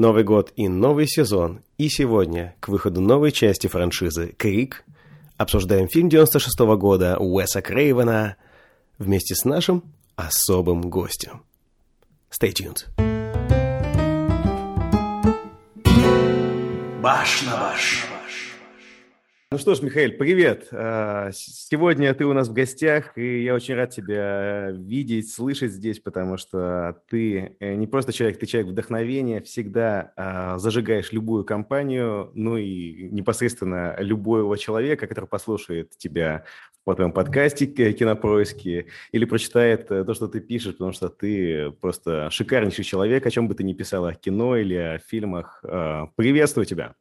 Новый год и новый сезон. И сегодня, к выходу новой части франшизы «Крик», обсуждаем фильм 96 -го года Уэса Крейвена вместе с нашим особым гостем. Stay tuned. Баш на баш. Ну что ж, Михаил, привет. А, сегодня ты у нас в гостях, и я очень рад тебя видеть, слышать здесь, потому что ты э, не просто человек, ты человек вдохновения, всегда зажигаешь любую компанию, ну и непосредственно любого человека, который послушает тебя по твоем подкасте «Кинопроиски» или прочитает э, то, что ты пишешь, потому что ты просто шикарнейший человек, о чем бы ты ни писал, о кино или о фильмах. Приветствую тебя.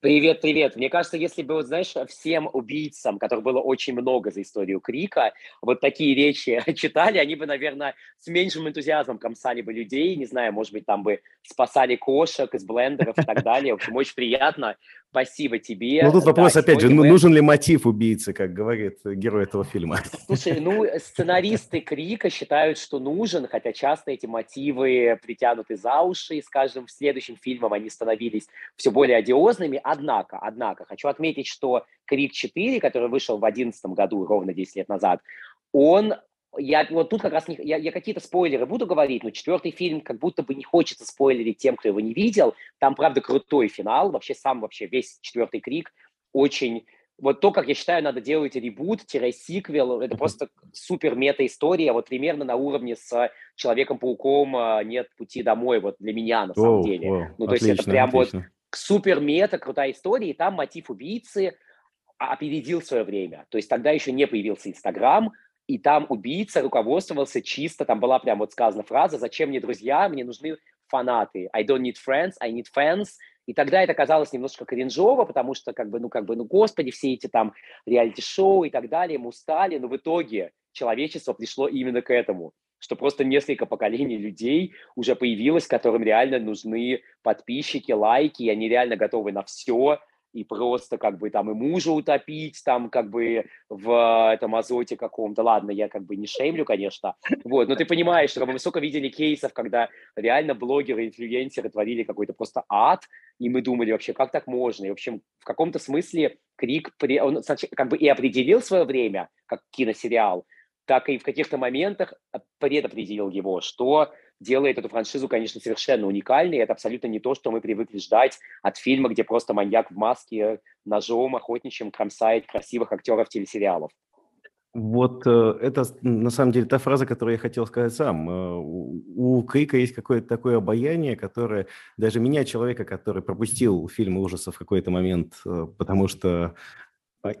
Привет, привет. Мне кажется, если бы, вот, знаешь, всем убийцам, которых было очень много за историю Крика, вот такие речи читали, они бы, наверное, с меньшим энтузиазмом комсали бы людей, не знаю, может быть, там бы спасали кошек из блендеров и так далее. В общем, очень приятно. Спасибо тебе. Ну, тут вопрос, да, опять же, мы... нужен ли мотив убийцы, как говорит герой этого фильма? Слушай, ну, сценаристы Крика считают, что нужен, хотя часто эти мотивы притянуты за уши, и, скажем, в следующем фильмом они становились все более одиозными. Однако, однако, хочу отметить, что Крик 4, который вышел в 2011 году, ровно 10 лет назад, он я вот тут как раз не, я, я какие-то спойлеры буду говорить, но четвертый фильм как будто бы не хочется спойлерить тем, кто его не видел. Там, правда, крутой финал. Вообще сам вообще весь четвертый крик очень... Вот то, как я считаю, надо делать ребут-сиквел, это просто супер мета-история, вот примерно на уровне с Человеком-пауком а, «Нет пути домой», вот для меня на самом oh, деле. Oh, ну, то отлично, есть это прям отлично. вот супер мета, крутая история, и там мотив убийцы опередил свое время. То есть тогда еще не появился Инстаграм, и там убийца руководствовался чисто, там была прям вот сказана фраза «Зачем мне друзья? Мне нужны фанаты. I don't need friends, I need fans». И тогда это казалось немножко кринжово, потому что, как бы, ну, как бы, ну, господи, все эти там реалити-шоу и так далее, мы устали, но в итоге человечество пришло именно к этому, что просто несколько поколений людей уже появилось, которым реально нужны подписчики, лайки, и они реально готовы на все, и просто как бы там и мужа утопить там как бы в этом азоте каком-то. Ладно, я как бы не шеймлю, конечно. Вот, но ты понимаешь, что мы высоко видели кейсов, когда реально блогеры, инфлюенсеры творили какой-то просто ад, и мы думали вообще, как так можно? И, в общем, в каком-то смысле Крик, он как бы и определил свое время, как киносериал, так и в каких-то моментах предопределил его, что делает эту франшизу, конечно, совершенно уникальной. Это абсолютно не то, что мы привыкли ждать от фильма, где просто маньяк в маске ножом охотничьим кромсает красивых актеров телесериалов. Вот э, это на самом деле та фраза, которую я хотел сказать сам. Э, у Крика есть какое-то такое обаяние, которое даже меня, человека, который пропустил фильмы ужасов в какой-то момент, э, потому что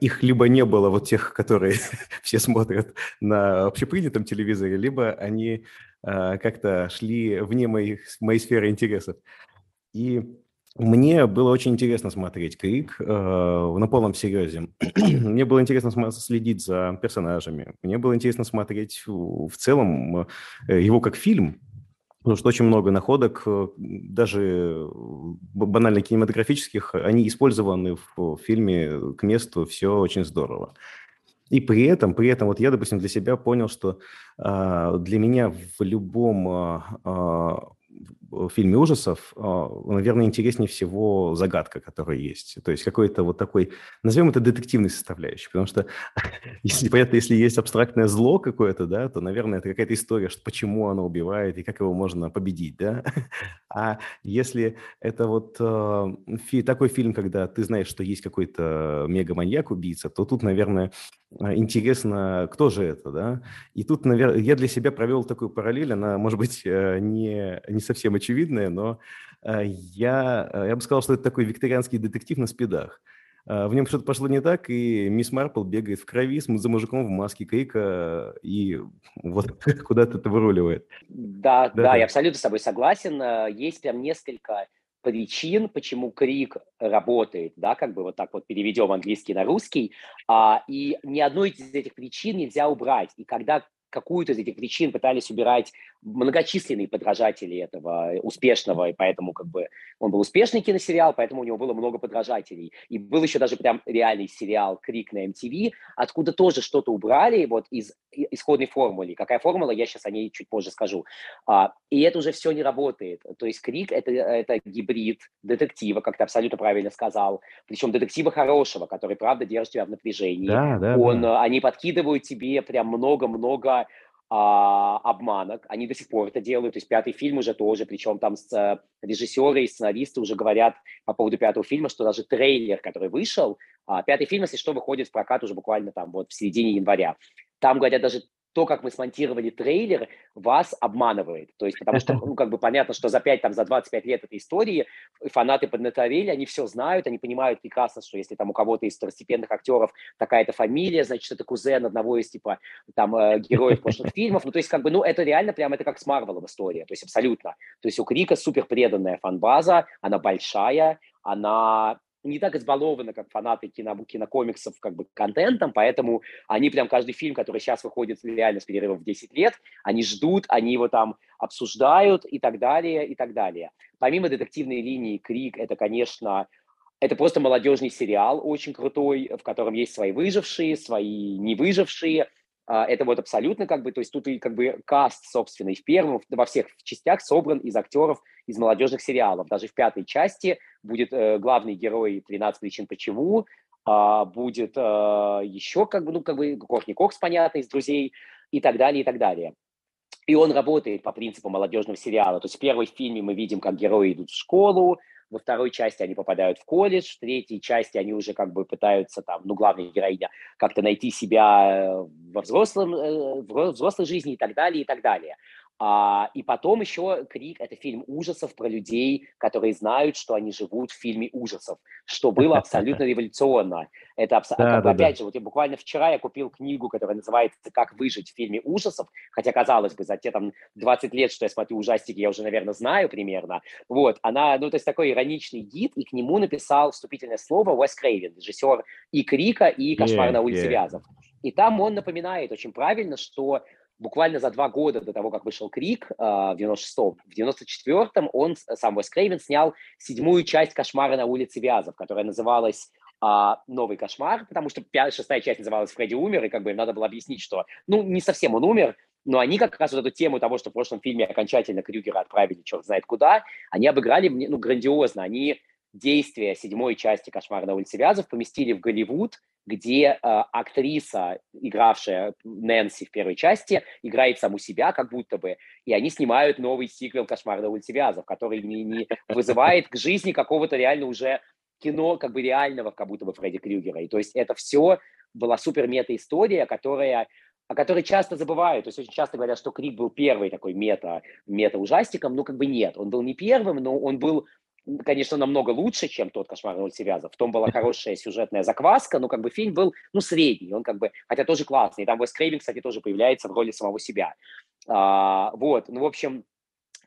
их либо не было, вот тех, которые все смотрят на общепринятом телевизоре, либо они как-то шли вне моих, моей сферы интересов. И мне было очень интересно смотреть «Крик» э, на полном серьезе. Мне было интересно следить за персонажами. Мне было интересно смотреть в целом э, его как фильм, Потому что очень много находок, э, даже банально кинематографических, они использованы в фильме к месту, все очень здорово. И при этом, при этом, вот я, допустим, для себя понял, что э, для меня в любом э, в фильме ужасов, а, наверное, интереснее всего загадка, которая есть. То есть какой-то вот такой, назовем это детективной составляющей. Потому что, если понятно, если есть абстрактное зло какое-то, да, то, наверное, это какая-то история, что почему оно убивает и как его можно победить, да. А если это вот э, фи, такой фильм, когда ты знаешь, что есть какой-то мега-маньяк-убийца, то тут, наверное, интересно, кто же это, да? И тут, наверное, я для себя провел такую параллель, она, может быть, э, не, не совсем очевидная, но э, я, э, я бы сказал, что это такой викторианский детектив на спидах. В нем что-то пошло не так, и мисс Марпл бегает в крови за мужиком в маске крика, и вот куда-то это выруливает. Да, да, да, я абсолютно с тобой согласен. Есть прям несколько причин, почему крик работает, да, как бы вот так вот переведем английский на русский, а, и ни одной из этих причин нельзя убрать. И когда какую-то из этих причин пытались убирать многочисленные подражатели этого успешного, и поэтому как бы он был успешный киносериал, поэтому у него было много подражателей. И был еще даже прям реальный сериал «Крик» на MTV, откуда тоже что-то убрали вот из исходной формулы. Какая формула, я сейчас о ней чуть позже скажу. А, и это уже все не работает. То есть «Крик» это, — это гибрид детектива, как ты абсолютно правильно сказал, причем детектива хорошего, который, правда, держит тебя в напряжении. Да, да, Он, да. Они подкидывают тебе прям много-много а, обманок. Они до сих пор это делают. То есть пятый фильм уже тоже, причем там с, э, режиссеры и сценаристы уже говорят по поводу пятого фильма, что даже трейлер, который вышел, а, пятый фильм, если что, выходит в прокат уже буквально там вот в середине января. Там, говорят, даже то, как мы смонтировали трейлер, вас обманывает. То есть, потому что, ну, как бы понятно, что за 5, там, за 25 лет этой истории фанаты поднаторели, они все знают, они понимают прекрасно, что если там у кого-то из второстепенных актеров такая-то фамилия, значит, это кузен одного из, типа, там, э, героев прошлых фильмов. Ну, то есть, как бы, ну, это реально прям, это как с Марвелом история, то есть, абсолютно. То есть, у Крика супер преданная фан-база, она большая, она не так избалованы, как фанаты кино, кинокомиксов, как бы контентом, поэтому они прям каждый фильм, который сейчас выходит реально с перерывом в 10 лет, они ждут, они его там обсуждают и так далее, и так далее. Помимо детективной линии «Крик», это, конечно, это просто молодежный сериал, очень крутой, в котором есть свои выжившие, свои не выжившие, это вот абсолютно как бы, то есть тут и как бы каст, собственно, и в первом, во всех частях собран из актеров из молодежных сериалов. Даже в пятой части будет э, главный герой «13 причин почему», э, будет э, еще как бы, ну, как бы Кохни Кокс, понятно, из «Друзей» и так далее, и так далее. И он работает по принципу молодежного сериала. То есть в первой фильме мы видим, как герои идут в школу, во второй части они попадают в колледж, в третьей части они уже как бы пытаются там, ну, главная героиня, как-то найти себя э, во взрослом, э, в взрослой жизни и так далее, и так далее. А, и потом еще «Крик» — это фильм ужасов про людей, которые знают, что они живут в фильме ужасов, что было абсолютно революционно. Это абс... да, да, опять да. же, вот я буквально вчера я купил книгу, которая называется «Как выжить в фильме ужасов», хотя, казалось бы, за те там 20 лет, что я смотрю ужастики, я уже, наверное, знаю примерно. Вот, она, ну, то есть такой ироничный гид, и к нему написал вступительное слово Уэс Крейвен, режиссер и «Крика», и «Кошмар yeah, на улице yeah. Вязов». И там он напоминает очень правильно, что буквально за два года до того, как вышел «Крик» э, в 96-м, в 94-м он, сам Уэс Крейвен, снял седьмую часть «Кошмара на улице Вязов», которая называлась а, новый кошмар, потому что пятая, шестая часть называлась «Фредди умер», и как бы им надо было объяснить, что, ну, не совсем он умер, но они как раз вот эту тему того, что в прошлом фильме окончательно Крюгера отправили черт знает куда, они обыграли, ну, грандиозно. Они действия седьмой части «Кошмара на улице Вязов» поместили в Голливуд, где э, актриса, игравшая Нэнси в первой части, играет саму себя как будто бы, и они снимают новый сиквел «Кошмар на улице Вязов», который не, не вызывает к жизни какого-то реально уже кино как бы реального, как будто бы Фредди Крюгера. И то есть это все была супер мета-история, которая о которой часто забывают. То есть очень часто говорят, что Крик был первый такой мета, мета-ужастиком. Ну, как бы нет. Он был не первым, но он был конечно, намного лучше, чем тот «Кошмар на улице Вязов». В том была хорошая сюжетная закваска, но как бы фильм был, ну, средний, он как бы, хотя тоже классный. И там Вес Крейвен, кстати, тоже появляется в роли самого себя. А, вот, ну, в общем,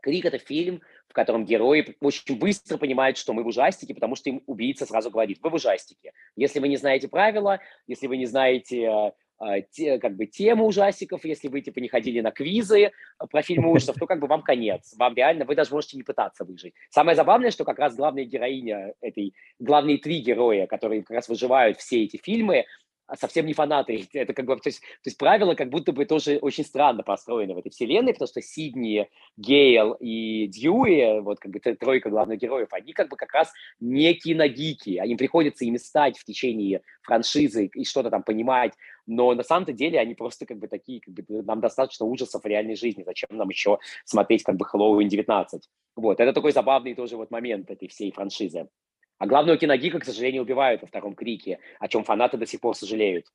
«Крик» — это фильм, в котором герои очень быстро понимают, что мы в ужастике, потому что им убийца сразу говорит, вы в ужастике. Если вы не знаете правила, если вы не знаете а, те, как бы тему ужастиков, если вы типа не ходили на квизы а, про фильмы ужасов, то как бы вам конец. Вам реально, вы даже можете не пытаться выжить. Самое забавное, что как раз главная героиня этой, главные три героя, которые как раз выживают все эти фильмы, а совсем не фанаты. Это как бы, то есть, то есть правила как будто бы тоже очень странно построены в этой вселенной, потому что Сидни, Гейл и Дьюи, вот как бы тройка главных героев, они как бы как раз не киногики, им приходится ими стать в течение франшизы и что-то там понимать, но на самом-то деле они просто как бы такие, как бы нам достаточно ужасов в реальной жизни, зачем нам еще смотреть как бы Хэллоуин 19. Вот, это такой забавный тоже вот момент этой всей франшизы. А главного киногика, к сожалению, убивают во втором крике, о чем фанаты до сих пор сожалеют.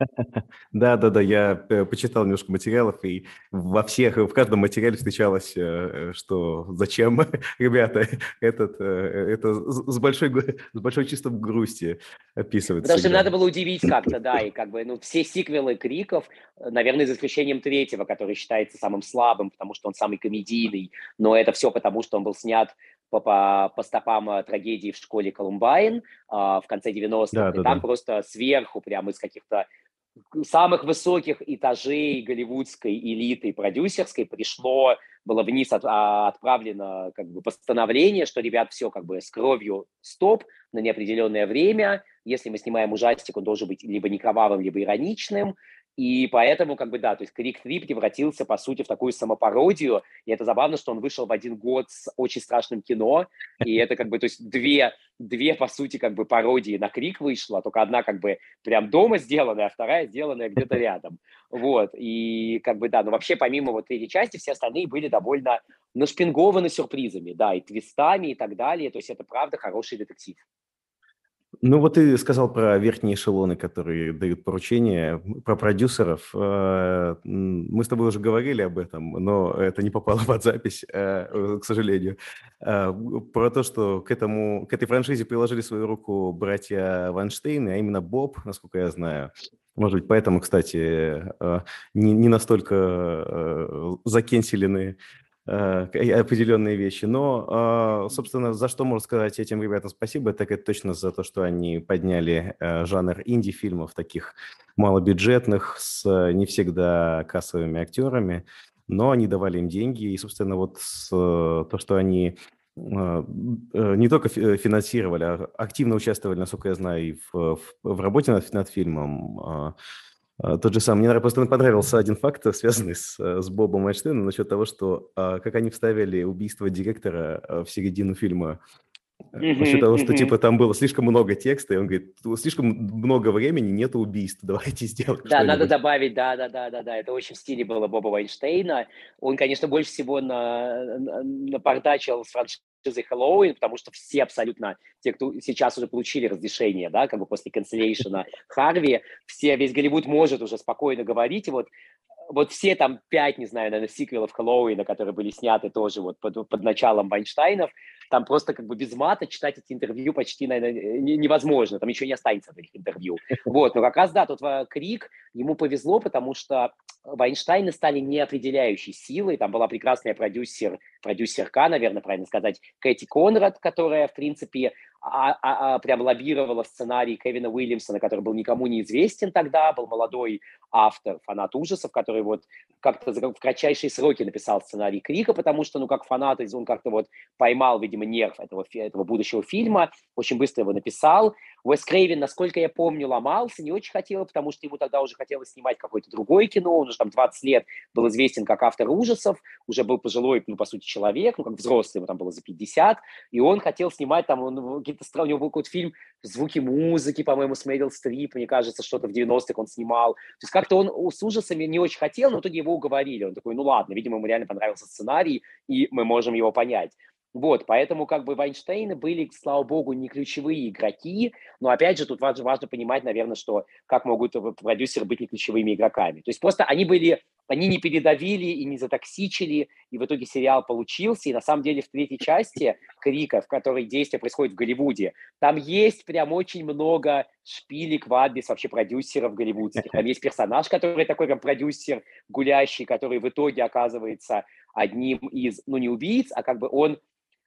Да, да, да, я э, почитал немножко материалов, и во всех, в каждом материале встречалось, э, что зачем, ребята, этот, э, это с большой, с большой чувством грусти описывается. Потому что надо было удивить как-то, да, и как бы, ну, все сиквелы криков, наверное, за исключением третьего, который считается самым слабым, потому что он самый комедийный, но это все потому, что он был снят по, по, по стопам э, трагедии в школе Колумбайн а, в конце 90-х. Да, и да, там да. просто сверху, прямо из каких-то самых высоких этажей голливудской элиты продюсерской пришло, было вниз от, а, отправлено как бы постановление, что, ребят, все как бы с кровью стоп на неопределенное время. Если мы снимаем ужастик, он должен быть либо не кровавым, либо ироничным. И поэтому, как бы, да, то есть Крик 3 превратился, по сути, в такую самопародию. И это забавно, что он вышел в один год с очень страшным кино. И это, как бы, то есть две, две по сути, как бы, пародии на Крик вышла. Только одна, как бы, прям дома сделанная, а вторая сделанная где-то рядом. Вот. И, как бы, да, но вообще, помимо вот третьей части, все остальные были довольно нашпингованы сюрпризами, да, и твистами, и так далее. То есть это, правда, хороший детектив. Ну вот ты сказал про верхние эшелоны, которые дают поручения, про продюсеров. Э, мы с тобой уже говорили об этом, но это не попало под запись, э, к сожалению. Э, про то, что к, этому, к этой франшизе приложили свою руку братья Ванштейны, а именно Боб, насколько я знаю. Может быть, поэтому, кстати, не, не настолько закенселены Э, определенные вещи. Но, а, собственно, за что можно сказать этим ребятам спасибо, так это точно за то, что они подняли э, жанр инди-фильмов, таких малобюджетных, с не всегда кассовыми актерами, но они давали им деньги, и, собственно, вот то, что они э, не только финансировали, а активно участвовали, насколько я знаю, и в, в работе над, над фильмом, тот же самый. Мне просто понравился один факт, связанный с, э, с Бобом Эйнштейном, насчет того, что а, как они вставили убийство директора а, в середину фильма. Mm-hmm, насчет того, что типа там было слишком много текста, и он говорит, слишком много времени, нет убийств, давайте сделаем Да, надо добавить, да, да, да, да, да, это очень в стиле было Боба Вайнштейна. Он, конечно, больше всего на, на, напортачил с франшизой Хэллоуин, потому что все абсолютно, те, кто сейчас уже получили разрешение, да, как бы после канцелейшена Харви, все, весь Голливуд может уже спокойно говорить, и вот вот все там пять, не знаю, наверное, сиквелов Хэллоуина, которые были сняты тоже вот под, под началом Вайнштейнов, там просто как бы без мата читать эти интервью почти, наверное, невозможно, там еще не останется этих интервью. Вот, но как раз, да, тут э, Крик, ему повезло, потому что Вайнштейны стали неопределяющей силой, там была прекрасная продюсер, продюсерка, наверное, правильно сказать, Кэти Конрад, которая, в принципе, а, а, а, прям лоббировала сценарий Кевина Уильямсона, который был никому не известен тогда, был молодой автор, фанат ужасов, который вот как-то в кратчайшие сроки написал сценарий Крика, потому что, ну, как фанат, он как-то вот поймал, видимо, нерв этого, этого будущего фильма, очень быстро его написал. Уэс Крейвен, насколько я помню, ломался, не очень хотел, потому что ему тогда уже хотелось снимать какое-то другое кино, он уже там 20 лет был известен как автор ужасов, уже был пожилой, ну, по сути, человек, ну, как взрослый, ему там было за 50, и он хотел снимать там, он, у него был какой-то фильм «Звуки музыки», по-моему, с Мэрил Стрип, мне кажется, что-то в 90-х он снимал. То есть как-то он с ужасами не очень хотел, но в итоге его уговорили. Он такой, ну ладно, видимо, ему реально понравился сценарий, и мы можем его понять. Вот, поэтому как бы Вайнштейны были, слава богу, не ключевые игроки, но опять же тут важно, важно понимать, наверное, что как могут продюсеры быть не ключевыми игроками. То есть просто они были, они не передавили и не затоксичили, и в итоге сериал получился, и на самом деле в третьей части Крика, в которой действие происходит в Голливуде, там есть прям очень много шпилек в адрес вообще продюсеров голливудских. Там есть персонаж, который такой прям продюсер гулящий, который в итоге оказывается одним из, ну не убийц, а как бы он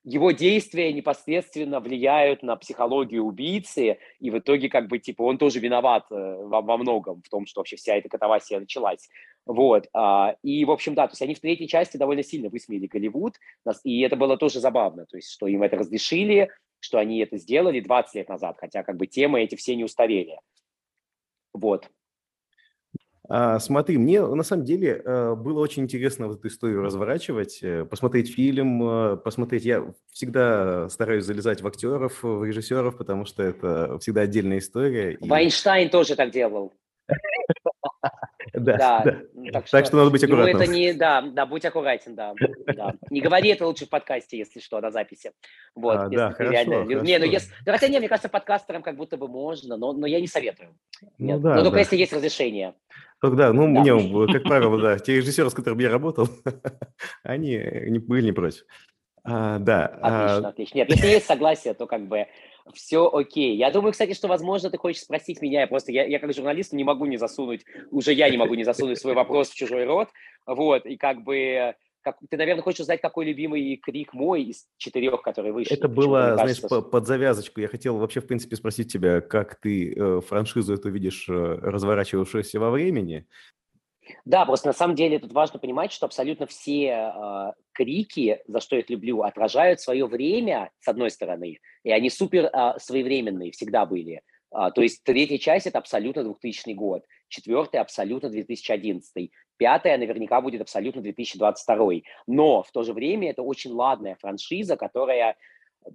его действия непосредственно влияют на психологию убийцы, и в итоге как бы типа он тоже виноват э, во, во многом в том, что вообще вся эта катавасия началась. Вот. А, и, в общем, да, то есть они в третьей части довольно сильно высмеяли Голливуд, и это было тоже забавно, то есть что им это разрешили, что они это сделали 20 лет назад, хотя как бы темы эти все не устарели. Вот. А, смотри, мне на самом деле э, было очень интересно вот эту историю разворачивать, э, посмотреть фильм, э, посмотреть. Я всегда стараюсь залезать в актеров, в режиссеров, потому что это всегда отдельная история. Вайнштайн тоже так делал. Да, да. да. Ну, так, что, так что надо быть аккуратным. Это не, да, да, будь аккуратен, да, да. Не говори это лучше в подкасте, если что, на записи. Вот, а, да, хорошо, реально... хорошо. Не, ну если... Хотя не, мне кажется, подкастерам как будто бы можно, но, но я не советую. Ну, да, но только да. если есть разрешение. Тогда, ну, да. мне, как правило, да, те режиссеры, с которыми я работал, они не, были не против. А, да. Отлично, а... отлично. Нет, если есть согласие, то как бы все окей. Я думаю, кстати, что, возможно, ты хочешь спросить меня, я просто, я, я как журналист не могу не засунуть, уже я не могу не засунуть свой вопрос в чужой рот, вот, и как бы как, ты, наверное, хочешь узнать, какой любимый крик мой из четырех, которые вышли. Это было, знаешь, кажется, под завязочку. Я хотел вообще, в принципе, спросить тебя, как ты э, франшизу эту видишь, э, разворачивавшуюся во времени. Да, просто на самом деле тут важно понимать, что абсолютно все э, крики, за что я их люблю, отражают свое время, с одной стороны, и они супер э, своевременные, всегда были. А, то есть третья часть – это абсолютно 2000 год, четвертая – абсолютно 2011, пятая наверняка будет абсолютно 2022. Но в то же время это очень ладная франшиза, которая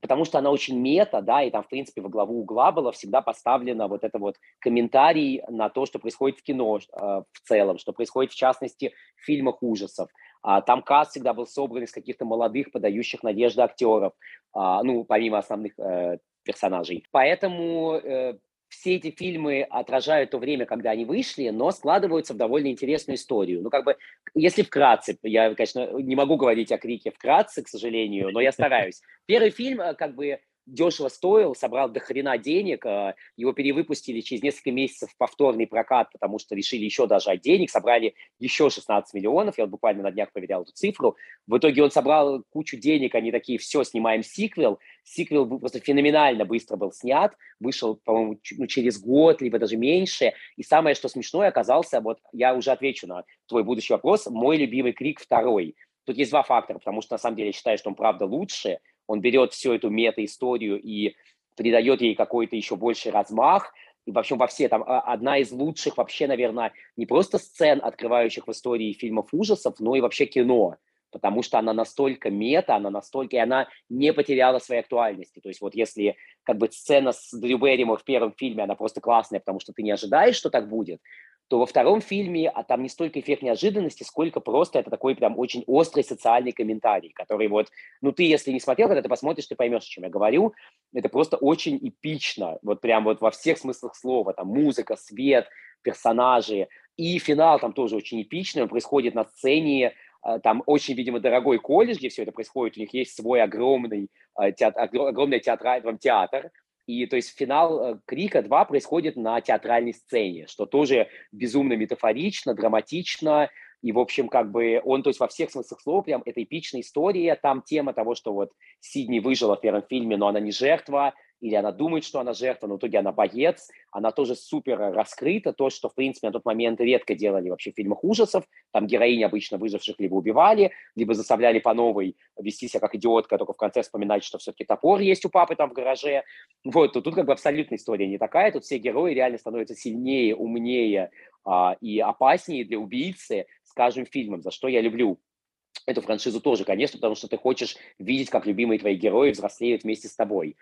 потому что она очень мета, да, и там, в принципе, во главу угла было всегда поставлено вот это вот комментарий на то, что происходит в кино э, в целом, что происходит, в частности, в фильмах ужасов. А, там каст всегда был собран из каких-то молодых, подающих надежды актеров, а, ну, помимо основных э, персонажей. Поэтому э, все эти фильмы отражают то время, когда они вышли, но складываются в довольно интересную историю. Ну, как бы, если вкратце, я, конечно, не могу говорить о Крике вкратце, к сожалению, но я стараюсь. Первый фильм, э, как бы, дешево стоил, собрал до хрена денег, а, его перевыпустили через несколько месяцев в повторный прокат, потому что решили еще дожать денег, собрали еще 16 миллионов, я вот буквально на днях проверял эту цифру, в итоге он собрал кучу денег, они такие, все, снимаем сиквел, сиквел просто феноменально быстро был снят, вышел, по-моему, ну, через год, либо даже меньше, и самое, что смешное, оказался, вот я уже отвечу на твой будущий вопрос, мой любимый крик второй. Тут есть два фактора, потому что на самом деле я считаю, что он правда лучше – он берет всю эту мета-историю и придает ей какой-то еще больший размах. И, в общем, во все, там, а, одна из лучших вообще, наверное, не просто сцен, открывающих в истории фильмов ужасов, но и вообще кино потому что она настолько мета, она настолько, и она не потеряла своей актуальности. То есть вот если как бы сцена с Дрю Берримор в первом фильме, она просто классная, потому что ты не ожидаешь, что так будет, то во втором фильме а там не столько эффект неожиданности, сколько просто это такой прям очень острый социальный комментарий, который вот, ну ты, если не смотрел, когда ты посмотришь, ты поймешь, о чем я говорю. Это просто очень эпично, вот прям вот во всех смыслах слова, там музыка, свет, персонажи, и финал там тоже очень эпичный, он происходит на сцене, а, там очень, видимо, дорогой колледж, где все это происходит, у них есть свой огромный, а, театр, огромный театр, театр, и то есть финал э, Крика 2 происходит на театральной сцене, что тоже безумно метафорично, драматично. И, в общем, как бы он, то есть во всех смыслах слова, прям это эпичная история. Там тема того, что вот Сидни выжила в первом фильме, но она не жертва или она думает, что она жертва, но в итоге она боец, она тоже супер раскрыта, то, что, в принципе, на тот момент редко делали вообще в фильмах ужасов, там героини обычно выживших либо убивали, либо заставляли по новой вести себя как идиотка, только в конце вспоминать, что все-таки топор есть у папы там в гараже, вот, то тут как бы абсолютно история не такая, тут все герои реально становятся сильнее, умнее а, и опаснее для убийцы с каждым фильмом, за что я люблю эту франшизу тоже, конечно, потому что ты хочешь видеть, как любимые твои герои взрослеют вместе с тобой.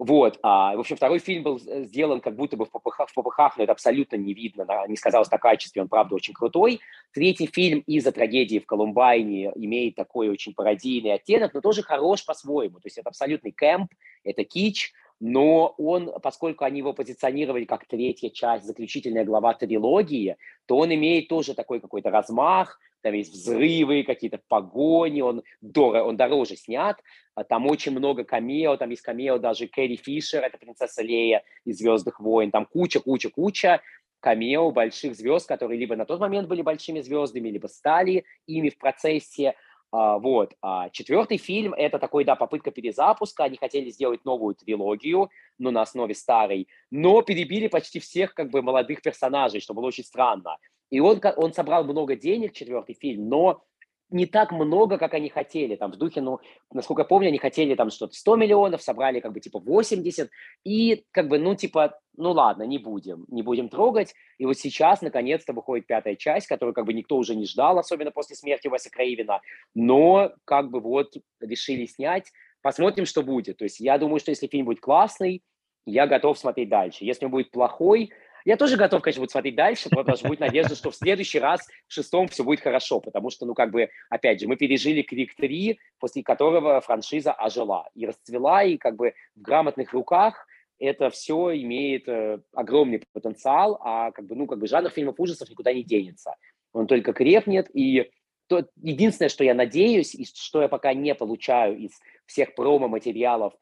Вот, а, в общем, второй фильм был э, сделан как будто бы в попыхах, в попыхах но это абсолютно не видно, не сказалось на качестве, он, правда, очень крутой. Третий фильм из-за трагедии в Колумбайне имеет такой очень пародийный оттенок, но тоже хорош по-своему, то есть это абсолютный кэмп, это кич, но он, поскольку они его позиционировали как третья часть, заключительная глава трилогии, то он имеет тоже такой какой-то размах, там есть взрывы, какие-то погони, он, дорого, он дороже снят, а там очень много камео, там есть камео даже Кэрри Фишер, это принцесса Лея из «Звездных войн», там куча-куча-куча камео больших звезд, которые либо на тот момент были большими звездами, либо стали ими в процессе, а, вот. А четвертый фильм – это такой, да, попытка перезапуска. Они хотели сделать новую трилогию, но на основе старой, но перебили почти всех как бы молодых персонажей, что было очень странно. И он, он собрал много денег, четвертый фильм, но не так много, как они хотели. Там в духе, ну, насколько я помню, они хотели там что-то 100 миллионов, собрали как бы типа 80, и как бы, ну, типа, ну ладно, не будем, не будем трогать. И вот сейчас, наконец-то, выходит пятая часть, которую как бы никто уже не ждал, особенно после смерти Уэса Крейвина, но как бы вот решили снять. Посмотрим, что будет. То есть я думаю, что если фильм будет классный, я готов смотреть дальше. Если он будет плохой, я тоже готов, конечно, будет смотреть дальше, потому что будет надежда, что в следующий раз, в шестом, все будет хорошо, потому что, ну, как бы, опять же, мы пережили Крик 3, после которого франшиза ожила и расцвела, и как бы в грамотных руках это все имеет э, огромный потенциал, а как бы, ну, как бы жанр фильмов ужасов никуда не денется. Он только крепнет, и то, единственное, что я надеюсь, и что я пока не получаю из всех промо-материалов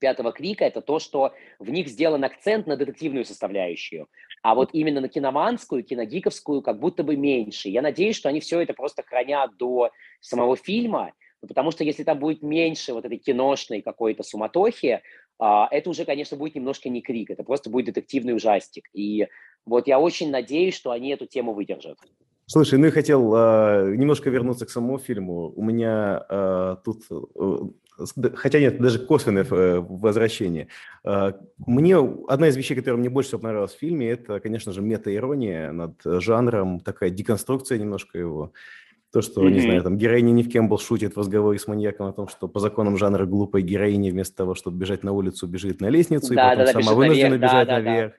пятого крика, это то, что в них сделан акцент на детективную составляющую. А вот именно на киноманскую, киногиковскую как будто бы меньше. Я надеюсь, что они все это просто хранят до самого фильма, потому что если там будет меньше вот этой киношной какой-то суматохи, а, это уже, конечно, будет немножко не крик, это просто будет детективный ужастик. И вот я очень надеюсь, что они эту тему выдержат. Слушай, ну я хотел э, немножко вернуться к самому фильму. У меня э, тут, хотя нет, даже косвенное э, возвращение. Э, мне одна из вещей, которая мне больше всего понравилась в фильме, это, конечно же, мета-ирония над жанром, такая деконструкция немножко его. То, что, mm-hmm. не знаю, там героиня не в Кембл шутит в разговоре с маньяком о том, что по законам жанра глупая героиня вместо того, чтобы бежать на улицу, бежит на лестницу, да, и потом да, сама вынуждена наверх, бежать да, наверх. Да.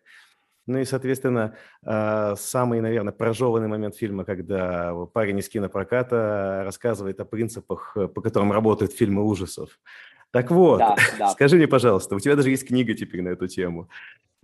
Ну и, соответственно, а, самый, наверное, прожеванный момент фильма, когда парень из кинопроката рассказывает о принципах, э, по которым работают фильмы ужасов. Так вот, да, да. скажи мне, пожалуйста, у тебя даже есть книга теперь на эту тему.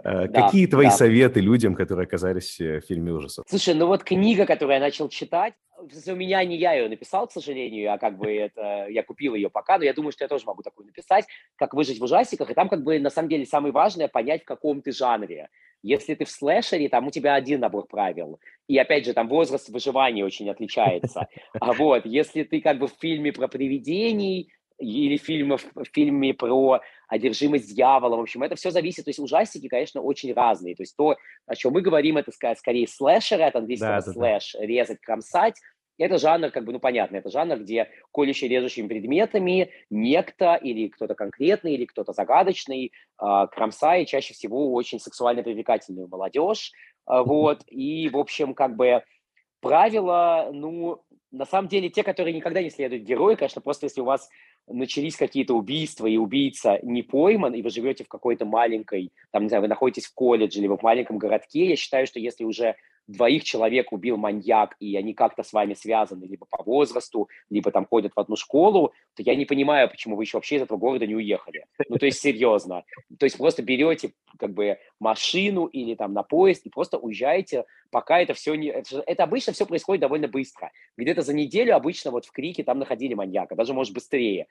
А, да, Какие твои да. советы людям, которые оказались э, в фильме ужасов? Слушай, ну вот книга, которую я начал читать, у меня не я ее написал, к сожалению, а как бы это я купил ее пока, но я думаю, что я тоже могу такую написать, как выжить в ужастиках, и там как бы на самом деле самое важное понять, в каком ты жанре. Если ты в слэшере, там у тебя один набор правил. И опять же, там возраст выживания очень отличается. А вот, если ты как бы в фильме про привидений или фильме, в фильме про одержимость дьяволом, в общем, это все зависит. То есть ужастики, конечно, очень разные. То есть то, о чем мы говорим, это скорее слэшеры, от английского да, слэш, да. резать, кромсать, это жанр, как бы, ну, понятно, это жанр, где колющие режущими предметами некто или кто-то конкретный, или кто-то загадочный э, кромсает чаще всего очень сексуально привлекательную молодежь. Э, вот, и, в общем, как бы правила, ну, на самом деле, те, которые никогда не следуют герою, конечно, просто если у вас начались какие-то убийства, и убийца не пойман, и вы живете в какой-то маленькой, там, не знаю, вы находитесь в колледже, либо в маленьком городке, я считаю, что если уже двоих человек убил маньяк, и они как-то с вами связаны либо по возрасту, либо там ходят в одну школу, то я не понимаю, почему вы еще вообще из этого города не уехали. Ну, то есть серьезно. То есть просто берете как бы машину или там на поезд и просто уезжаете, пока это все не... Это, обычно все происходит довольно быстро. Где-то за неделю обычно вот в Крике там находили маньяка, даже может быстрее.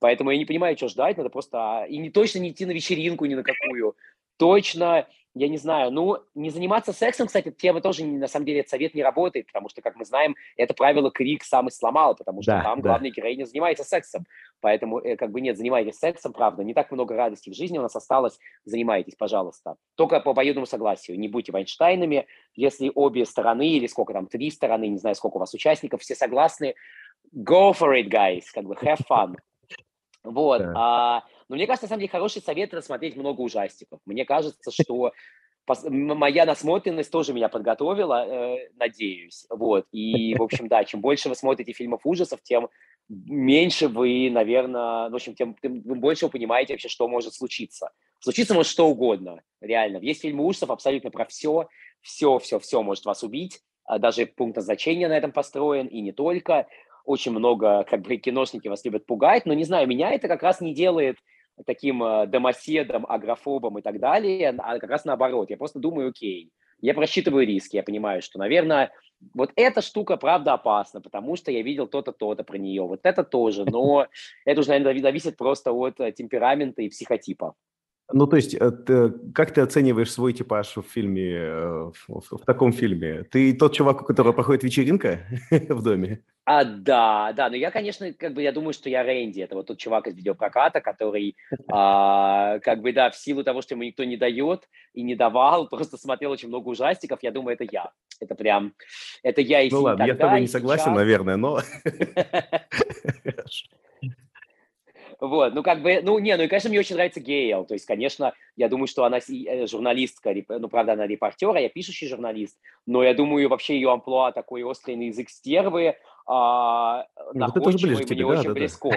Поэтому я не понимаю, что ждать, надо просто... И не точно не идти на вечеринку ни на какую. Точно я не знаю, ну, не заниматься сексом, кстати, тема тоже, на самом деле, этот совет не работает, потому что, как мы знаем, это правило Крик сам и сломал, потому что да, там да. главная героиня занимается сексом. Поэтому, э, как бы, нет, занимайтесь сексом, правда, не так много радости в жизни у нас осталось, занимайтесь, пожалуйста. Только по обоюдному согласию, не будьте Вайнштейнами, если обе стороны, или сколько там, три стороны, не знаю, сколько у вас участников, все согласны, go for it, guys, как бы, have fun. Вот. Да. А, но мне кажется, на самом деле, хороший совет – это смотреть много ужастиков. Мне кажется, что моя насмотренность тоже меня подготовила, э, надеюсь. Вот. И, в общем, да, чем больше вы смотрите фильмов ужасов, тем меньше вы, наверное, в общем, тем, тем больше вы понимаете вообще, что может случиться. Случиться может что угодно, реально. Есть фильмы ужасов абсолютно про все, все, все, все может вас убить. А даже пункт назначения на этом построен, и не только. Очень много, как бы, киношники вас любят пугать, но, не знаю, меня это как раз не делает таким э, домоседом, агрофобом и так далее, а как раз наоборот. Я просто думаю, окей, я просчитываю риски, я понимаю, что, наверное, вот эта штука, правда, опасна, потому что я видел то-то, то-то про нее, вот это тоже, но это уже, наверное, зависит просто от э, темперамента и психотипа. Ну, то есть, э, ты, как ты оцениваешь свой типаж в фильме, в, в, в таком фильме? Ты тот чувак, у которого проходит вечеринка в доме? А, да, да, но я, конечно, как бы, я думаю, что я Рэнди, это вот тот чувак из видеопроката, который, а, как бы, да, в силу того, что ему никто не дает и не давал, просто смотрел очень много ужастиков, я думаю, это я. Это прям, это я и Ну ладно, тогда, я с тобой не согласен, сейчас. наверное, но... Вот, ну как бы, ну не, ну и, конечно, мне очень нравится Гейл, то есть, конечно, я думаю, что она э, журналистка, ну, правда, она репортер, а я пишущий журналист, но я думаю, вообще ее амплуа такой острый на язык стервы, а, ну, находчивый, мне тебе, очень да, близко. Да.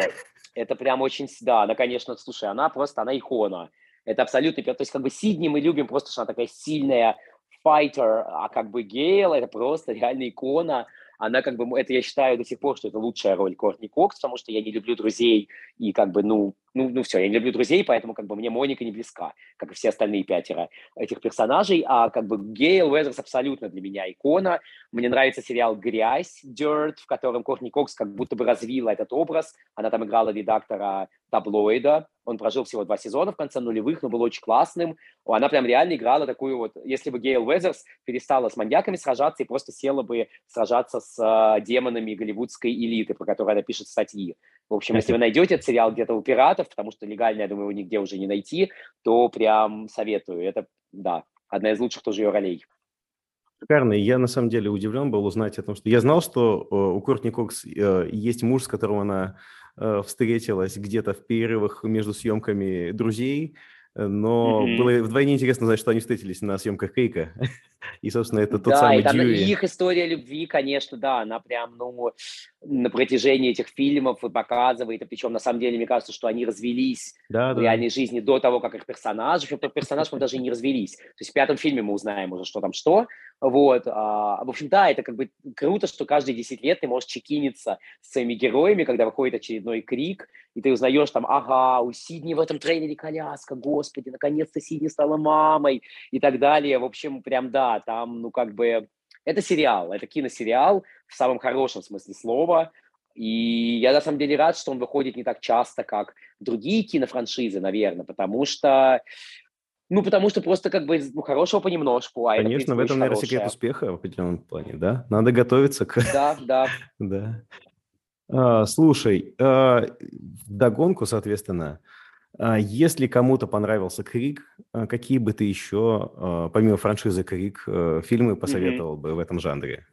Это прям очень, да, она, конечно, слушай, она просто, она икона. Это абсолютно, то есть как бы Сидни мы любим просто, что она такая сильная fighter, а как бы Гейл это просто реально икона, она как бы, это я считаю до сих пор, что это лучшая роль Кортни Кокс, потому что я не люблю друзей, и как бы, ну, ну, ну все, я не люблю друзей, поэтому как бы мне Моника не близка, как и все остальные пятеро этих персонажей, а как бы Гейл Уэзерс абсолютно для меня икона. Мне нравится сериал «Грязь», «Dirt», в котором Кортни Кокс как будто бы развила этот образ. Она там играла редактора таблоида. Он прожил всего два сезона в конце нулевых, но был очень классным. Она прям реально играла такую вот... Если бы Гейл Уэзерс перестала с маньяками сражаться и просто села бы сражаться с э, демонами голливудской элиты, про которую она пишет статьи. В общем, если вы найдете этот сериал где-то у пиратов, потому что легально, я думаю, его нигде уже не найти, то прям советую. Это, да, одна из лучших тоже ее ролей. Шикарно. Я на самом деле удивлен был узнать о том, что я знал, что э, у Кортни Кокс э, есть муж, с которым она Э, встретилась где-то в перерывах между съемками друзей, но mm-hmm. было вдвойне интересно знать, что они встретились на съемках Кейка. И, собственно, это тот да, самый и там Дьюи. их история любви, конечно, да, она прям, ну, на протяжении этих фильмов показывает, и причем, на самом деле, мне кажется, что они развелись да, в да. реальной жизни до того, как их персонажи, персонаж мы даже не развелись. То есть в пятом фильме мы узнаем уже, что там что, вот. А, в общем, да, это как бы круто, что каждые 10 лет ты можешь чекиниться с своими героями, когда выходит очередной крик, и ты узнаешь там, ага, у Сидни в этом трейлере коляска, господи, наконец-то Сидни стала мамой и так далее. В общем, прям да, там, ну как бы, это сериал, это киносериал в самом хорошем смысле слова, и я на самом деле рад, что он выходит не так часто, как другие кинофраншизы, наверное, потому что ну, потому что просто как бы ну, хорошего понемножку. А Конечно, это, в, в этом, наверное, секрет успеха в определенном плане, да? Надо готовиться к... Да, да. да. А, слушай, а, догонку, соответственно, если кому-то понравился Крик, а, какие бы ты еще, а, помимо франшизы Крик, а, фильмы посоветовал mm-hmm. бы в этом жанре?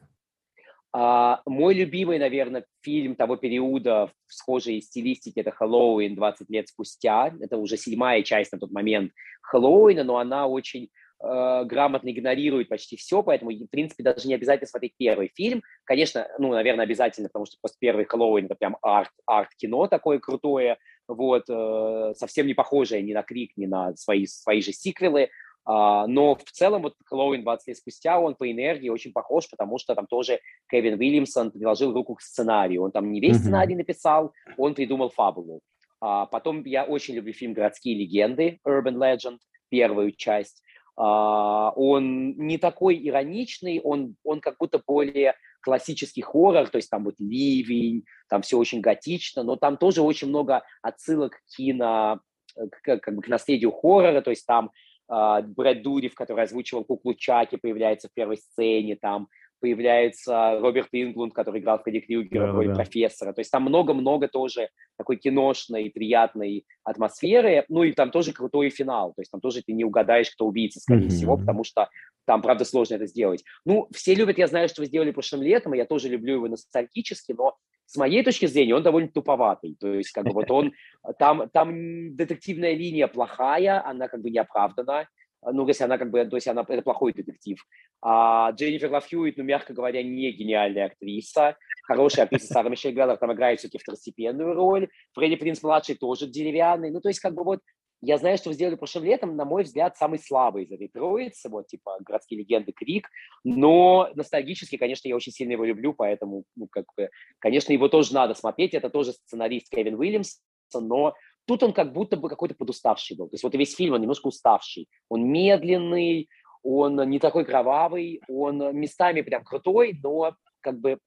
А, мой любимый, наверное, фильм того периода в схожей стилистике – это «Хэллоуин 20 лет спустя». Это уже седьмая часть на тот момент Хэллоуина, но она очень э, грамотно игнорирует почти все, поэтому, в принципе, даже не обязательно смотреть первый фильм. Конечно, ну, наверное, обязательно, потому что просто первый Хэллоуин – это прям арт, арт-кино такое крутое, вот, э, совсем не похожее ни на Крик, ни на свои, свои же сиквелы. А, но в целом вот Хэллоуин 20 лет спустя, он по энергии очень похож, потому что там тоже Кевин Уильямсон приложил руку к сценарию. Он там не весь сценарий написал, он придумал фабулу. А потом я очень люблю фильм «Городские легенды» Urban Legend, первую часть. А, он не такой ироничный, он, он как будто более классический хоррор, то есть там вот ливень, там все очень готично, но там тоже очень много отсылок к кино, к, как бы к наследию хоррора, то есть там а, Брэд Дурив, который озвучивал куклу Чаки, появляется в первой сцене, там появляется Роберт Инглунд, который играл Фредди Крюгера, да, роли да. профессора. То есть там много-много тоже такой киношной, приятной атмосферы. Ну и там тоже крутой финал. То есть там тоже ты не угадаешь, кто убийца, скорее mm-hmm. всего, потому что там, правда, сложно это сделать. Ну, все любят, я знаю, что вы сделали прошлым летом, и я тоже люблю его ностальгически, но с моей точки зрения он довольно туповатый. То есть как бы вот он, там, там детективная линия плохая, она как бы не оправдана ну, если она как бы, то есть она, это плохой детектив. А Дженнифер Лав Хьюитт, ну, мягко говоря, не гениальная актриса. Хорошая актриса Сара Мишель Геллер там играет все-таки второстепенную роль. Фредди Принц-младший тоже деревянный. Ну, то есть как бы вот я знаю, что вы сделали прошлым летом, на мой взгляд, самый слабый из этой троицы, вот типа «Городские легенды», «Крик», но ностальгически, конечно, я очень сильно его люблю, поэтому, ну, как бы, конечно, его тоже надо смотреть, это тоже сценарист Кевин Уильямс, но Тут он как будто бы какой-то подуставший был. То есть вот весь фильм, он немножко уставший. Он медленный, он не такой кровавый, он местами прям крутой, но как бы,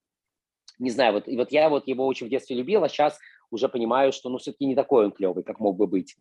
не знаю, вот, и вот я вот его очень в детстве любил, а сейчас уже понимаю, что ну все-таки не такой он клевый, как мог бы быть.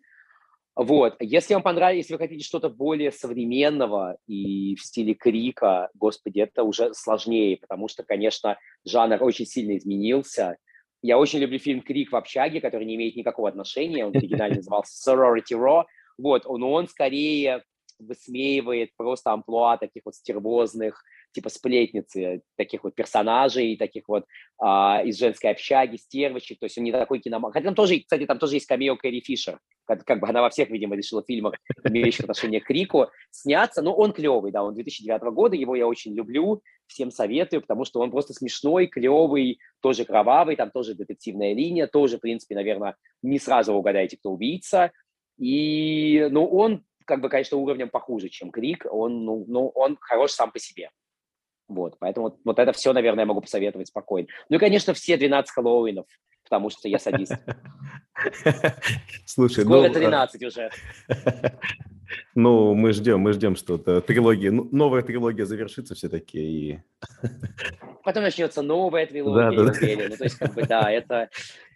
Вот, если вам понравилось, если вы хотите что-то более современного и в стиле крика, господи, это уже сложнее, потому что, конечно, жанр очень сильно изменился, я очень люблю фильм «Крик в общаге», который не имеет никакого отношения. Он оригинально назывался «Sorority Raw». Вот, но он скорее высмеивает просто амплуа таких вот стервозных, типа сплетницы, таких вот персонажей, таких вот а, из женской общаги, стервочек, то есть он не такой киноман. Хотя там тоже, кстати, там тоже есть камео Кэрри Фишер, как, как бы она во всех, видимо, решила фильмах, имеющих отношение к Крику, сняться, но он клевый, да, он 2009 года, его я очень люблю, всем советую, потому что он просто смешной, клевый, тоже кровавый, там тоже детективная линия, тоже, в принципе, наверное, не сразу угадаете, кто убийца, и, ну, он как бы, конечно, уровнем похуже, чем Крик, он, ну, ну, он хорош сам по себе. Вот, поэтому вот, вот это все, наверное, я могу посоветовать спокойно. Ну и, конечно, все 12 Хэллоуинов, потому что я садист. Слушай, Скоро ну... 13 уже. Ну, мы ждем, мы ждем, что трилогия, ну, новая трилогия завершится все-таки. И... Потом начнется новая трилогия, да, да, уверен. Ну, то есть, как бы, да, это,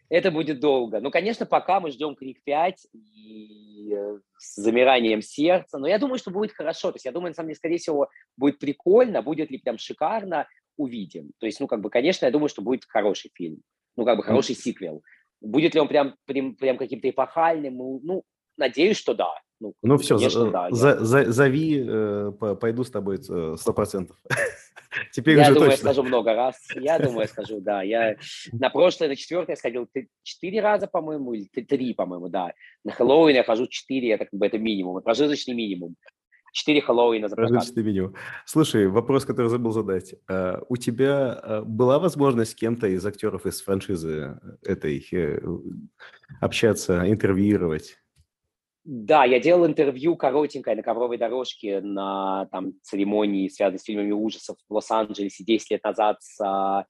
это будет долго. Ну, конечно, пока мы ждем Крик 5 и э, с замиранием сердца. Но я думаю, что будет хорошо. То есть я думаю, на самом деле, скорее всего, будет прикольно. Будет ли прям шикарно, увидим. То есть, ну, как бы, конечно, я думаю, что будет хороший фильм. Ну, как бы, хороший сиквел. Будет ли он прям, прям, прям каким-то эпохальным? Ну, ну, надеюсь, что да. Ну, ну все, конечно, за, да, за, я... за, зови, э, пойду с тобой э, сто процентов. Теперь я уже думаю, точно. я скажу много раз. Я думаю, я скажу, да. Я на прошлое, на четвертое я сходил четыре раза, по-моему, или три, по-моему, да. На Хэллоуин я хожу четыре, это как бы это минимум, прожиточный минимум. Четыре Хэллоуина за Прожиточный минимум. Слушай, вопрос, который забыл задать. Uh, у тебя uh, была возможность с кем-то из актеров из франшизы этой uh, общаться, интервьюировать? Да, я делал интервью коротенькое на ковровой дорожке на там, церемонии, связанной с фильмами ужасов в Лос-Анджелесе 10 лет назад с э,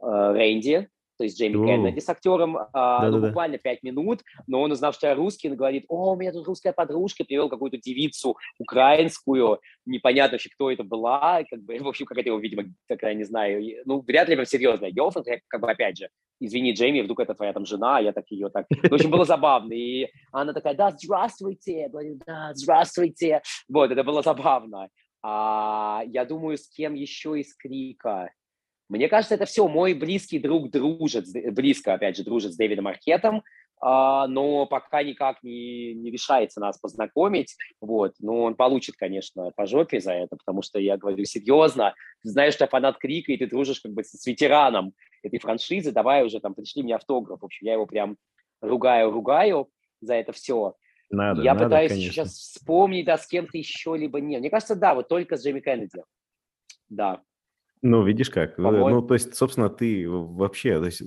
Рэнди, то есть Джейми Кеннеди с актером, а, ну, буквально пять минут, но он, узнав, что я русский, он говорит, о, у меня тут русская подружка, привел какую-то девицу украинскую, непонятно вообще, кто это была, как бы, в общем, какая-то его, видимо, такая, не знаю, ну, вряд ли прям серьезная. Girlfriend, как бы, опять же, извини, Джейми, вдруг это твоя там жена, я так ее так, в общем, было забавно, и она такая, да, здравствуйте, да, здравствуйте, вот, это было забавно. А, я думаю, с кем еще из Крика, мне кажется, это все. Мой близкий друг дружит, близко, опять же, дружит с Дэвидом Аркетом, а, но пока никак не, не решается нас познакомить. Вот. Но он получит, конечно, по жопе за это, потому что я говорю серьезно. Ты знаешь, что я фанат Крика, и ты дружишь как бы с, ветераном этой франшизы, давай уже там пришли мне автограф. В общем, я его прям ругаю, ругаю за это все. Надо, я надо, пытаюсь конечно. сейчас вспомнить, да, с кем-то еще, либо нет. Мне кажется, да, вот только с Джейми Кеннеди. Да. Ну, видишь как. Ну, то есть, собственно, ты вообще, то есть, э,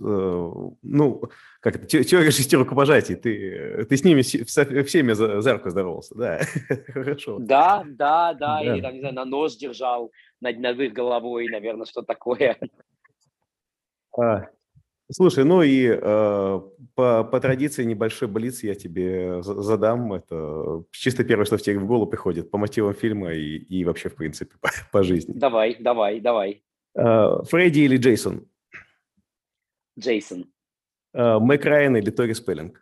ну, как это, теория шести рукопожатий, ты, ты с ними всеми за, за руку здоровался, да, хорошо. Да, да, да, да, или, там, не знаю, на нож держал над, над их головой, наверное, что такое. А, слушай, ну и э, по, по традиции небольшой блиц я тебе задам. Это чисто первое, что в тебе в голову приходит по мотивам фильма и, и вообще, в принципе, по, по жизни. Давай, давай, давай. Э, Фредди или Джейсон? Джейсон. Э, Мэг Райан или Тори Спеллинг?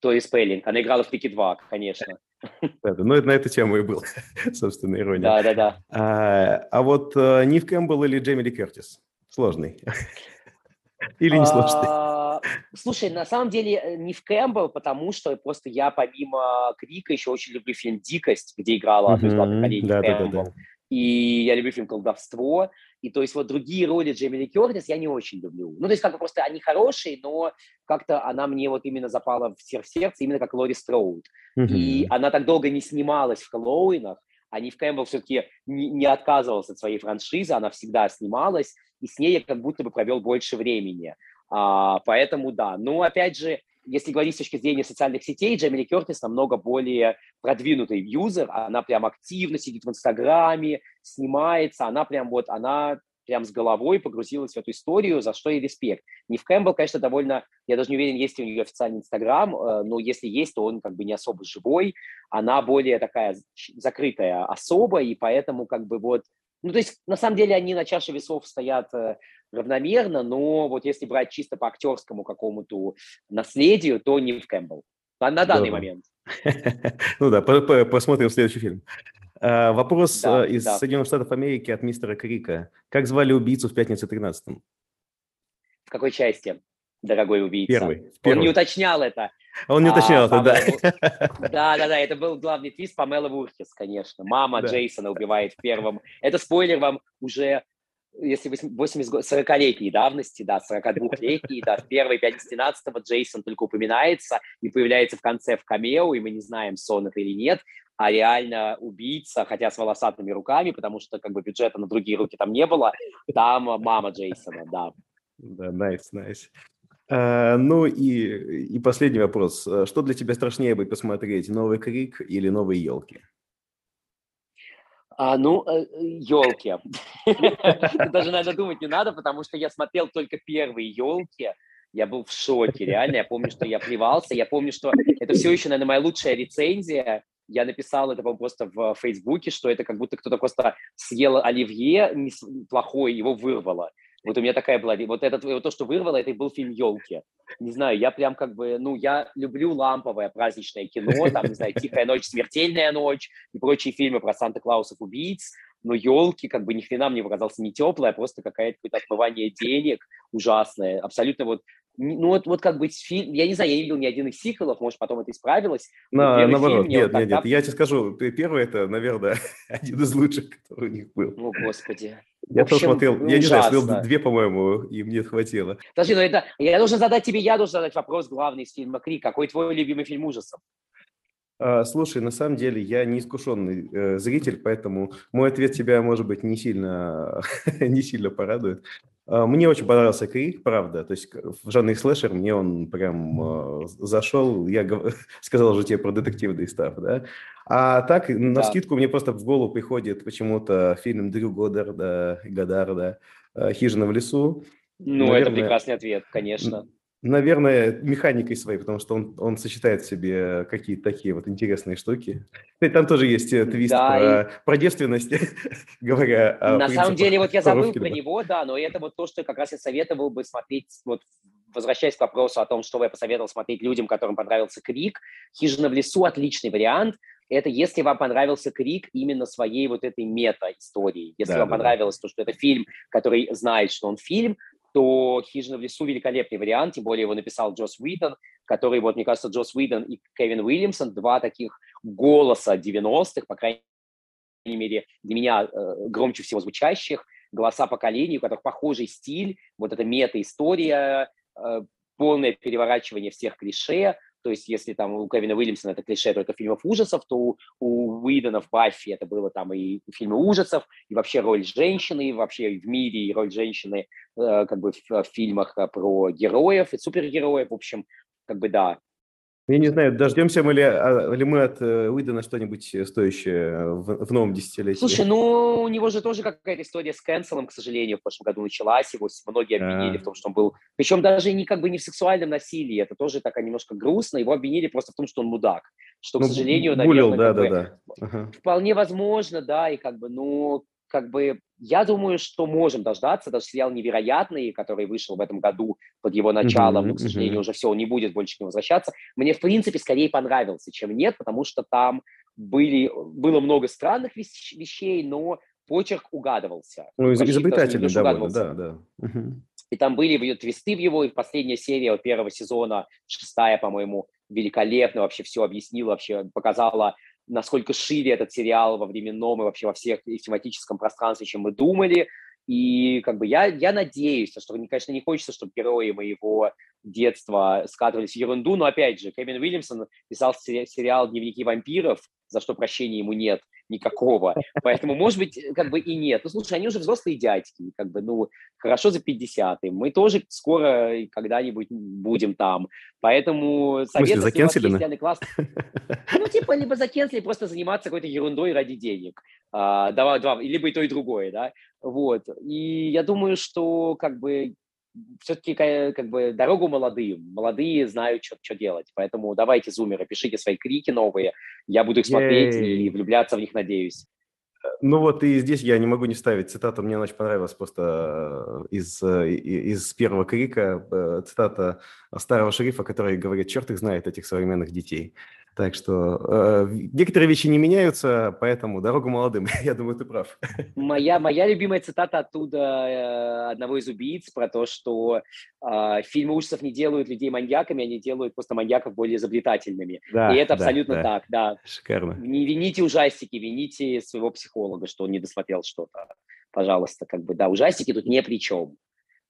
Тори Спеллинг. Она играла в Крике 2, конечно. Ну, это на эту тему и был, собственно, ирония. Да, да, да. А, а вот э, Нив Кэмпбелл или Джейми Ли Кертис? Сложный. Или не сложный? А, слушай, на самом деле Нив Кэмпбелл, потому что просто я помимо Крика еще очень люблю фильм «Дикость», где играла одну из главных ролей Кэмпбелл. И я люблю фильм «Колдовство». И то есть вот другие роли Джейми Ли Кертис я не очень люблю. Ну, то есть как бы просто они хорошие, но как-то она мне вот именно запала в сердце, именно как Лори Строуд. Mm-hmm. И она так долго не снималась в Хэллоуинах, а Нив Кэмпбелл все-таки не, не отказывался от своей франшизы, она всегда снималась, и с ней я как будто бы провел больше времени. А, поэтому да. Но опять же, если говорить с точки зрения социальных сетей, Джемили Кертис намного более продвинутый юзер, она прям активно сидит в Инстаграме, снимается, она прям вот, она прям с головой погрузилась в эту историю, за что ей респект. Нив Кэмпбелл, конечно, довольно, я даже не уверен, есть ли у нее официальный Инстаграм, э, но если есть, то он как бы не особо живой, она более такая закрытая особа, и поэтому как бы вот ну, то есть, на самом деле, они на чаше весов стоят э, равномерно, но вот если брать чисто по актерскому какому-то наследию, то Нив Кэмпбелл. На, на данный момент. Ну да, посмотрим следующий фильм. А, вопрос да, э, из да. Соединенных Штатов Америки от мистера Крика. Как звали убийцу в пятницу 13 В какой части, дорогой убийца? Первый. Он не уточнял это. Он не уточнял а, это, да. Да, да, да, это был главный твист Памела Вуркис, конечно. Мама да. Джейсона убивает в первом. Это спойлер вам уже если 80, 40-летней давности, да, 42-летней, да, в первой 5-17 Джейсон только упоминается и появляется в конце в камео, и мы не знаем, сон это или нет, а реально убийца, хотя с волосатыми руками, потому что как бы бюджета на другие руки там не было, там мама Джейсона, да. Да, nice, nice. А, ну и, и последний вопрос. Что для тебя страшнее будет посмотреть, новый крик или новые елки? А, ну, елки. Даже, надо думать не надо, потому что я смотрел только первые елки. Я был в шоке, реально. Я помню, что я плевался. Я помню, что это все еще, наверное, моя лучшая рецензия. Я написал это, просто в Фейсбуке, что это как будто кто-то просто съел оливье плохой, его вырвало. Вот у меня такая была, вот, этот, вот то, что вырвало, это был фильм «Елки». Не знаю, я прям как бы, ну, я люблю ламповое праздничное кино, там, не знаю, «Тихая ночь», «Смертельная ночь» и прочие фильмы про Санта-Клаусов убийц, но елки как бы ни хрена мне показался не теплая, а просто какое-то какое-то отмывание денег ужасное, абсолютно вот ну вот, вот как бы фильм, я не знаю, я не видел ни один из сиквелов, может, потом это исправилось. На, наоборот, фильм, нет, нет, нет, я тебе скажу, первый это, наверное, один из лучших, который у них был. О, Господи. Я тоже смотрел, ужасно. я не знаю, смотрел две, по-моему, и мне хватило. Подожди, но это, я должен задать тебе, я должен задать вопрос главный из фильма «Крик». Какой твой любимый фильм ужасов? А, слушай, на самом деле я не искушенный э, зритель, поэтому мой ответ тебя, может быть, не сильно, не сильно порадует. А, мне очень понравился Крик, правда. То есть в жанре слэшер мне он прям э, зашел. Я сказал же тебе про детективный став, да? А так, на да. скидку мне просто в голову приходит почему-то фильм Дрю Годдарда, Годдарда э, «Хижина в лесу». Ну, Наверное, это прекрасный ответ, конечно. Наверное, механикой своей, потому что он, он сочетает в себе какие-то такие вот интересные штуки. И там тоже есть э, твист да, про, и... про девственность, говоря о На самом деле, вот я забыл про него, да, но это вот то, что как раз я советовал бы смотреть, вот возвращаясь к вопросу о том, что я посоветовал смотреть людям, которым понравился Крик, «Хижина в лесу» – отличный вариант. Это если вам понравился Крик именно своей вот этой мета-истории. Если да, вам да, понравилось да. то, что это фильм, который знает, что он фильм, то «Хижина в лесу» великолепный вариант, тем более его написал Джос Уидон, который, вот, мне кажется, Джос Уидон и Кевин Уильямсон, два таких голоса 90-х, по крайней мере, для меня э, громче всего звучащих, голоса поколений, у которых похожий стиль, вот эта мета-история, э, полное переворачивание всех клише, то есть, если там у Кевина Уильямсона это клише только фильмов ужасов, то у, у Уидона в Баффи это было там и фильмы ужасов, и вообще роль женщины, и вообще в мире и роль женщины э, как бы в, в фильмах э, про героев и супергероев. В общем, как бы да, я не знаю, дождемся мы ли, а, ли мы от э, Уидона что-нибудь стоящее в, в новом десятилетии. Слушай, ну у него же тоже какая-то история с канцелом, к сожалению, в прошлом году началась. Его многие обвинили а. в том, что он был... Причем даже не как бы не в сексуальном насилии, это тоже такая немножко грустно. Его обвинили просто в том, что он мудак. Что, ну, к сожалению, булил, наверное... Да, да, бы, да. Ага. Вполне возможно, да, и как бы, ну, как бы я думаю, что можем дождаться. Даже сериал «Невероятный», который вышел в этом году под его началом, mm-hmm, но, к сожалению, mm-hmm. уже все, он не будет больше к нему возвращаться. Мне, в принципе, скорее понравился, чем нет, потому что там были, было много странных вещей, но почерк угадывался. Ну, изобретательный довольно, да, да. И там были твисты в его, и последняя серия первого сезона, шестая, по-моему, великолепно вообще все объяснила, вообще показала насколько шире этот сериал во временном и вообще во всех тематическом пространстве, чем мы думали. И как бы я, я надеюсь, что, конечно, не хочется, чтобы герои моего детства скатывались в ерунду, но опять же, Кевин Уильямсон писал сериал «Дневники вампиров», за что прощения ему нет никакого. Поэтому, может быть, как бы и нет. Ну, слушай, они уже взрослые дядьки, как бы, ну, хорошо за 50 -й. Мы тоже скоро когда-нибудь будем там. Поэтому совет, закенселены? класс... Ну, типа, либо закенселили, просто заниматься какой-то ерундой ради денег. А, два, два, либо и то, и другое, да. Вот. И я думаю, что, как бы, все-таки как бы дорогу молодым. Молодые знают, что, что делать. Поэтому давайте, зумеры, пишите свои крики новые. Я буду их смотреть Ей. и влюбляться в них, надеюсь. Ну вот и здесь я не могу не ставить цитату, мне очень понравилась просто э, из, э, из первого крика, э, цитата старого шерифа, который говорит, черт их знает, этих современных детей. Так что э, некоторые вещи не меняются, поэтому дорогу молодым. Я думаю, ты прав. Моя, моя любимая цитата оттуда э, одного из убийц про то, что э, фильмы ужасов не делают людей маньяками, они делают просто маньяков более изобретательными. Да, И это да, абсолютно да. так, да. Шикарно. Не вините ужастики, вините своего психолога, что он не досмотрел что-то. Пожалуйста, как бы, да, ужастики тут не при чем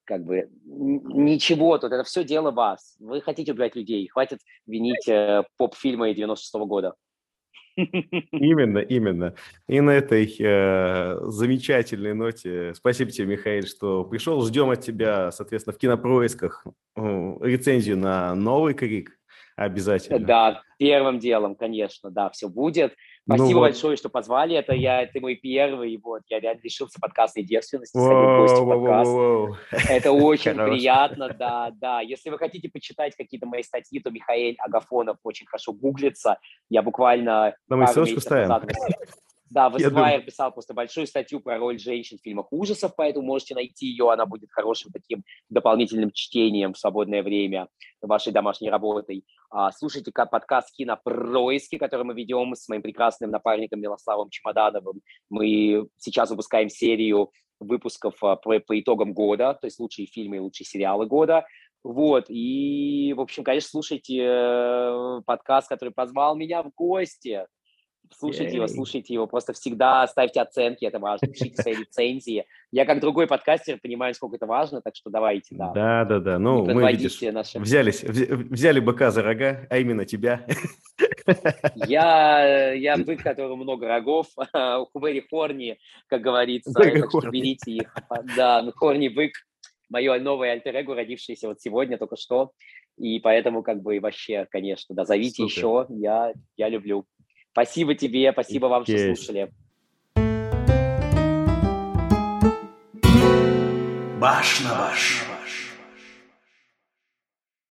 как бы ничего тут, это все дело вас. Вы хотите убивать людей, хватит винить э, поп-фильмы 96 -го года. Именно, именно. И на этой э, замечательной ноте спасибо тебе, Михаил, что пришел. Ждем от тебя, соответственно, в кинопроисках э, рецензию на новый крик. Обязательно. Да, первым делом, конечно, да, все будет. Ну Спасибо ну, большое, что позвали. Это я, ты мой первый, вот, я реально лишился подкастной девственности, воу, воу, воу, Это очень приятно, да, да. Если вы хотите почитать какие-то мои статьи, то Михаил Агафонов очень хорошо гуглится. Я буквально... Да, мы ссылочку ставим. Да, в Esquire писал просто большую статью про роль женщин в фильмах ужасов, поэтому можете найти ее, она будет хорошим таким дополнительным чтением в свободное время вашей домашней работой. А, слушайте подкаст «Кинопроиски», который мы ведем с моим прекрасным напарником Милославом Чемодановым. Мы сейчас выпускаем серию выпусков а, по, по итогам года, то есть лучшие фильмы и лучшие сериалы года. Вот, и, в общем, конечно, слушайте э, подкаст, который позвал меня в гости. Слушайте его, слушайте его, просто всегда ставьте оценки, это важно, пишите свои рецензии. Я как другой подкастер понимаю, сколько это важно, так что давайте, да. Да, да, да, ну мы, видишь, наши... взялись, взяли быка за рога, а именно тебя. Я, я бык, который много рогов, у Хубери Хорни, как говорится, так что берите их. Да, ну, Хорни бык, мое новое альтер родившееся вот сегодня только что, и поэтому как бы вообще, конечно, да, зовите Супер. еще, я, я люблю. Спасибо тебе, спасибо вам, что слушали. Баш на баш.